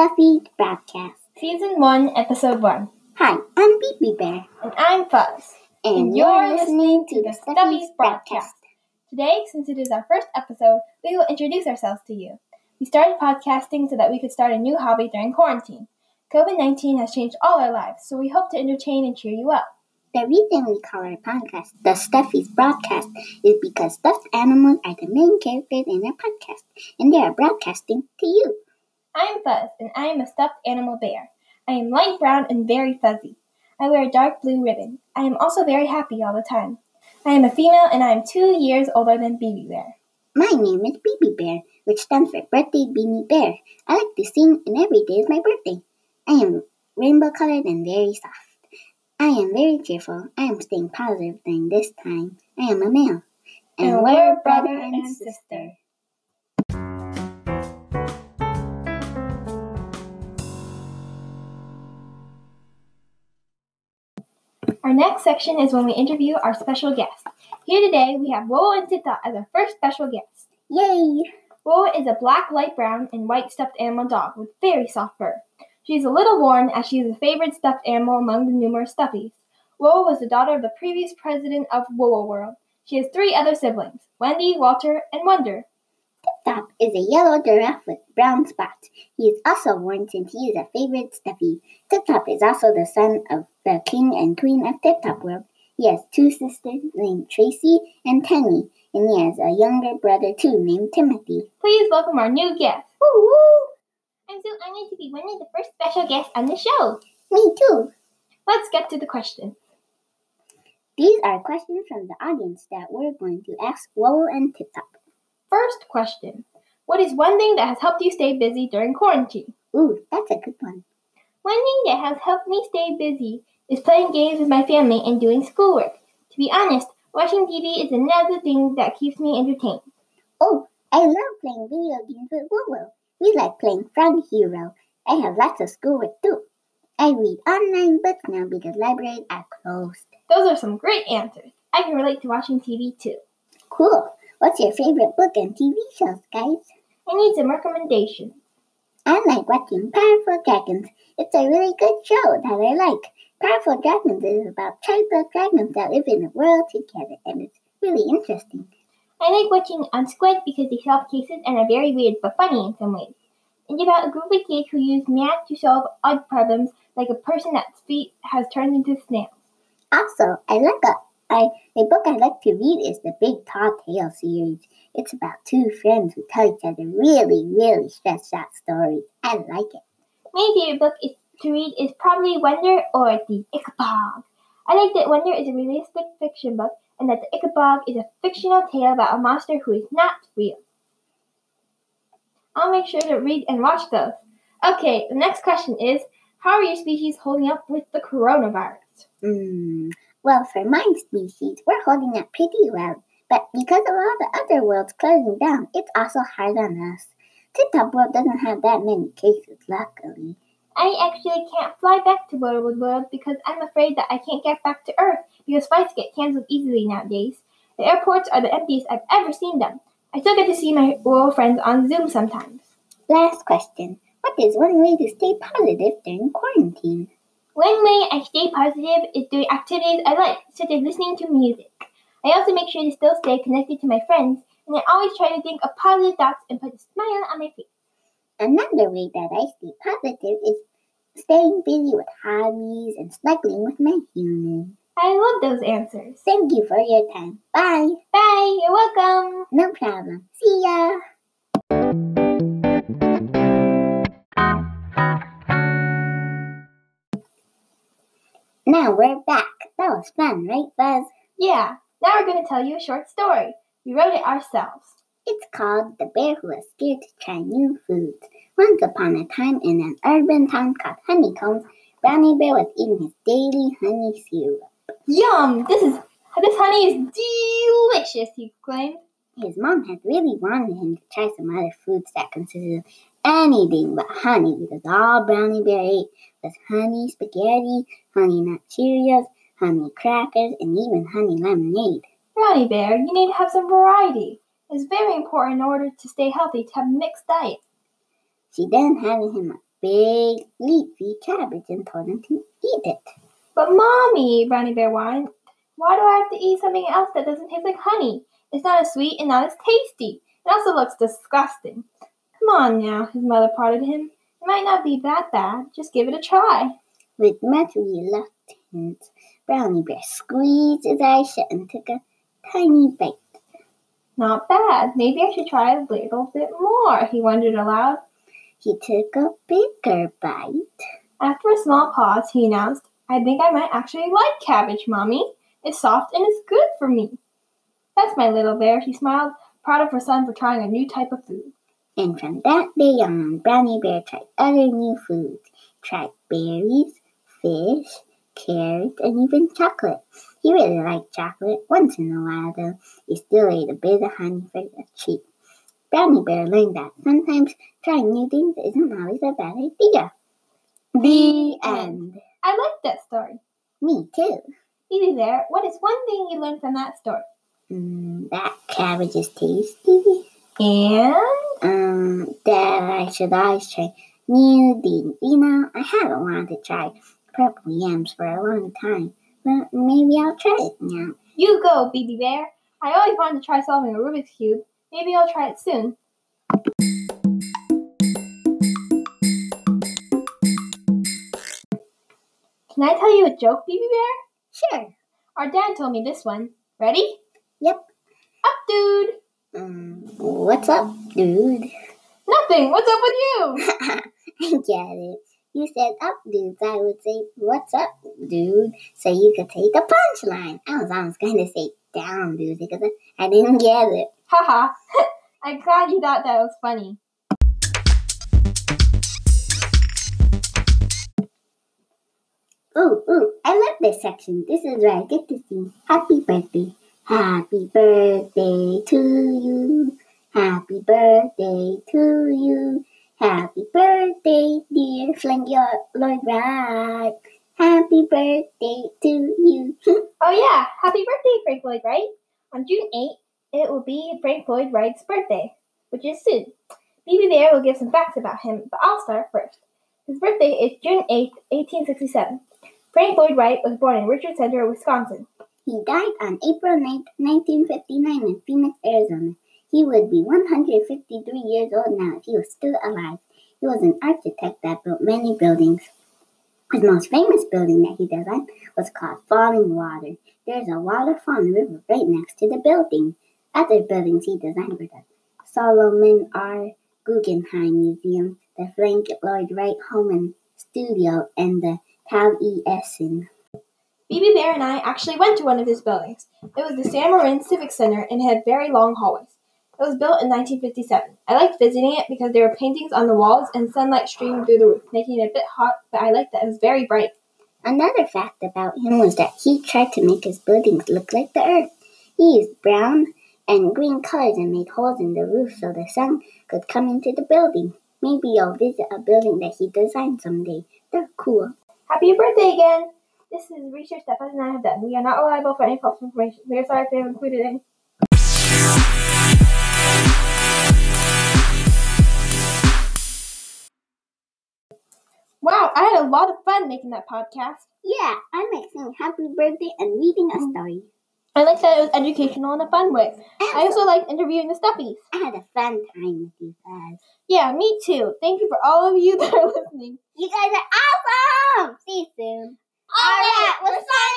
Stuffy Broadcast. Season 1, Episode 1. Hi, I'm Beepy Bear, And I'm Fuzz. and, And you're, you're listening to the listening to the Stuffies Stuffies Broadcast. Today, since it is our first episode, we will introduce ourselves to you. We started podcasting so that we could start a new hobby during quarantine. COVID 19 has changed all our lives, so we hope to entertain and cheer you up. The reason we call our podcast the Stuffies Broadcast is because stuffed animals are the main characters in our podcast, and they are broadcasting to you. I am Fuzz, and I am a stuffed animal bear. I am light brown and very fuzzy. I wear a dark blue ribbon. I am also very happy all the time. I am a female, and I am two years older than Beepy Bear. My name is Beepy Bear, which stands for Birthday Beanie Bear. I like to sing, and every day is my birthday. I am rainbow colored and very soft. I am very cheerful. I am staying positive during this time. I am a male. And, we're brother and sister. Our next section is when we interview our special guest. Here today, we have Wowo and Tita as our first special guest. Yay! Wowo is a black, light brown, and white stuffed animal dog with very soft fur. She is a little worn as she is a favorite stuffed animal among the numerous stuffies. Wowo was the daughter of the previous president of Wowo World. She has three other siblings Wendy, Walter, and Wonder. Top is a yellow giraffe with brown spots. He is also worn since he is a favorite stuffy. Tip Top is also the son of the king and queen of Tip Top World. He has two sisters named Tracy and Tenny, and he has a younger brother too named Timothy. Please welcome our new guest. Woo woo! I'm so honored to be one of the first special guests on the show. Me too. Let's get to the question. These are questions from the audience that we're going to ask Wowo and Tip Top. First question What is one thing that has helped you stay busy during quarantine? Ooh, that's a good one. One thing that has helped me stay busy is playing games with my family and doing schoolwork. To be honest, watching TV is another thing that keeps me entertained. Oh, I love playing video games with Wowo. We like playing Frog Hero. I have lots of schoolwork too. I read online books now because libraries are closed. Those are some great answers. I can relate to watching TV too. Cool. What's your favorite book and TV shows, guys? I need some recommendations. I like watching Powerful Dragons. It's a really good show that I like. Powerful Dragons is about of dragons that live in a world together, and it's really interesting. I like watching Odd Squad because they solve cases and are very weird but funny in some ways. It's about a group of kids who use math to solve odd problems, like a person that's feet has turned into snails. Also, I like a I a book I like to read is the Big Tall Tale series. It's about two friends who tell each other really, really stressed out stories. I like it. My favorite book is to read is probably Wonder or The Ickabog. I like that Wonder is a realistic fiction book and that The Ickabog is a fictional tale about a monster who is not real. I'll make sure to read and watch those. Okay, the next question is How are your species holding up with the coronavirus? Hmm. Well, for my species, we're holding up pretty well. But because of all the other worlds closing down, it's also hard on us. Tip Top World doesn't have that many cases, luckily. I actually can't fly back to Wowo World because I'm afraid that I can't get back to Earth because flights get canceled easily nowadays. The airports are the emptiest I've ever seen them. I still get to see my world friends on Zoom sometimes. Last question. What is one way to stay positive during quarantine? One way I stay positive is doing activities I like, such as listening to music. I also make sure to still stay connected to my friends, and I always try to think of positive thoughts and put a smile on my face. Another way that I stay positive is staying busy with hobbies and snuggling with my humans. I love those answers. Thank you for your time. Bye. Bye, you're welcome. No problem. See ya. Now we're back. That was fun, right, Buzz? Yeah, now we're going to tell you a short story. We wrote it ourselves. It's called The Bear Who Was Scared to Try New Foods. Once upon a time in an urban town called Honeycombs, Brownie Bear was eating his daily honey syrup. Yum! This is this honey is delicious, he exclaimed. His mom had really wanted him to try some other foods that consisted of anything but honey because all Brownie Bear ate was honey spaghetti, honey nut Cheerios, honey crackers, and even honey lemonade. Brownie Bear, you need to have some variety. It's very important in order to stay healthy to have a mixed diet. She then handed him a big leafy cabbage and told him to eat it. But mommy, Brownie Bear whined, why do I have to eat something else that doesn't taste like honey? It's not as sweet and not as tasty. It also looks disgusting. Come on now, his mother prodded him. It might not be that bad. Just give it a try. With much reluctance, Brownie Bear squeezed his eyes shut and took a tiny bite. Not bad. Maybe I should try a little bit more, he wondered aloud. He took a bigger bite. After a small pause, he announced, I think I might actually like cabbage, Mommy. It's soft and it's good for me. That's my little bear, she smiled, proud of her son for trying a new type of food. And from that day on, Brownie Bear tried other new foods. Tried berries, fish, carrots, and even chocolate. He really liked chocolate. Once in a while, though, he still ate a bit of honey for the treat. Brownie Bear learned that sometimes trying new things isn't always a bad idea. The end. I like that story. Me too. Phoebe Bear, what is one thing you learned from that story? Mm, that cabbage is tasty. And Um, that I should always try new things. You know, I haven't wanted to try purple yams for a long time, but maybe I'll try it now. you go, Phoebe Bear. I always wanted to try solving a Rubik's Cube. Maybe I'll try it soon. Can I tell you a joke, Phoebe Bear? Sure. Our dad told me this one. Ready? Yep. Up, dude. Um, what's up, dude? Nothing. What's up with you? I get it. You said oh, up, dudes. I would say, what's up, dude? So you could take the punchline. I was almost going to say down, dude, because I didn't get it. Haha. I'm glad you thought that was funny. Ooh, ooh, I love this section. This is where I get to sing Happy Birthday. Happy birthday to you. Happy birthday to you. Happy birthday, dear Frank Lloyd Wright. Happy birthday to you. Oh yeah, happy birthday, Frank Lloyd Wright. On June 8th, it will be Frank Lloyd Wright's birthday, which is soon. Phoebe Bear will give some facts about him, but I'll start first. His birthday is June 8th, 1867. Frank Lloyd Wright was born in Richland Center, Wisconsin. he died on April 9th, 1959 in Phoenix, Arizona. He would be 153 years old now if he was still alive. He was an architect that built many buildings. His most famous building that he designed was called Fallingwater. There's a waterfall in the river right next to the building. Other buildings he designed were the Solomon R. Guggenheim Museum, the Frank Lloyd Wright Home and Studio, and the Tal E. Essen. Bear and I actually went to one of his buildings. It was the San Marin Civic Center and had very long hallways. It was built in 1957. I liked visiting it because there were paintings on the walls and sunlight streamed through the roof, making it a bit hot, but I liked that it was very bright. Another fact about him was that he tried to make his buildings look like the earth. He used brown and green colors and made holes in the roof so the sun could come into the building. Maybe you'll visit a building that he designed someday. They're cool. Happy birthday again! This is research that Buzz and I have done. We are not reliable for any false information. We are sorry if we have included any. Wow, I had a lot of fun making that podcast. Yeah, I like saying happy birthday and reading a mm-hmm. story. I like that it was educational in a fun way. I also liked interviewing the stuffies. I had a fun time with you guys. Yeah, me too. Thank you for all of you that are listening. You guys are awesome! See you soon. Alright, we're signing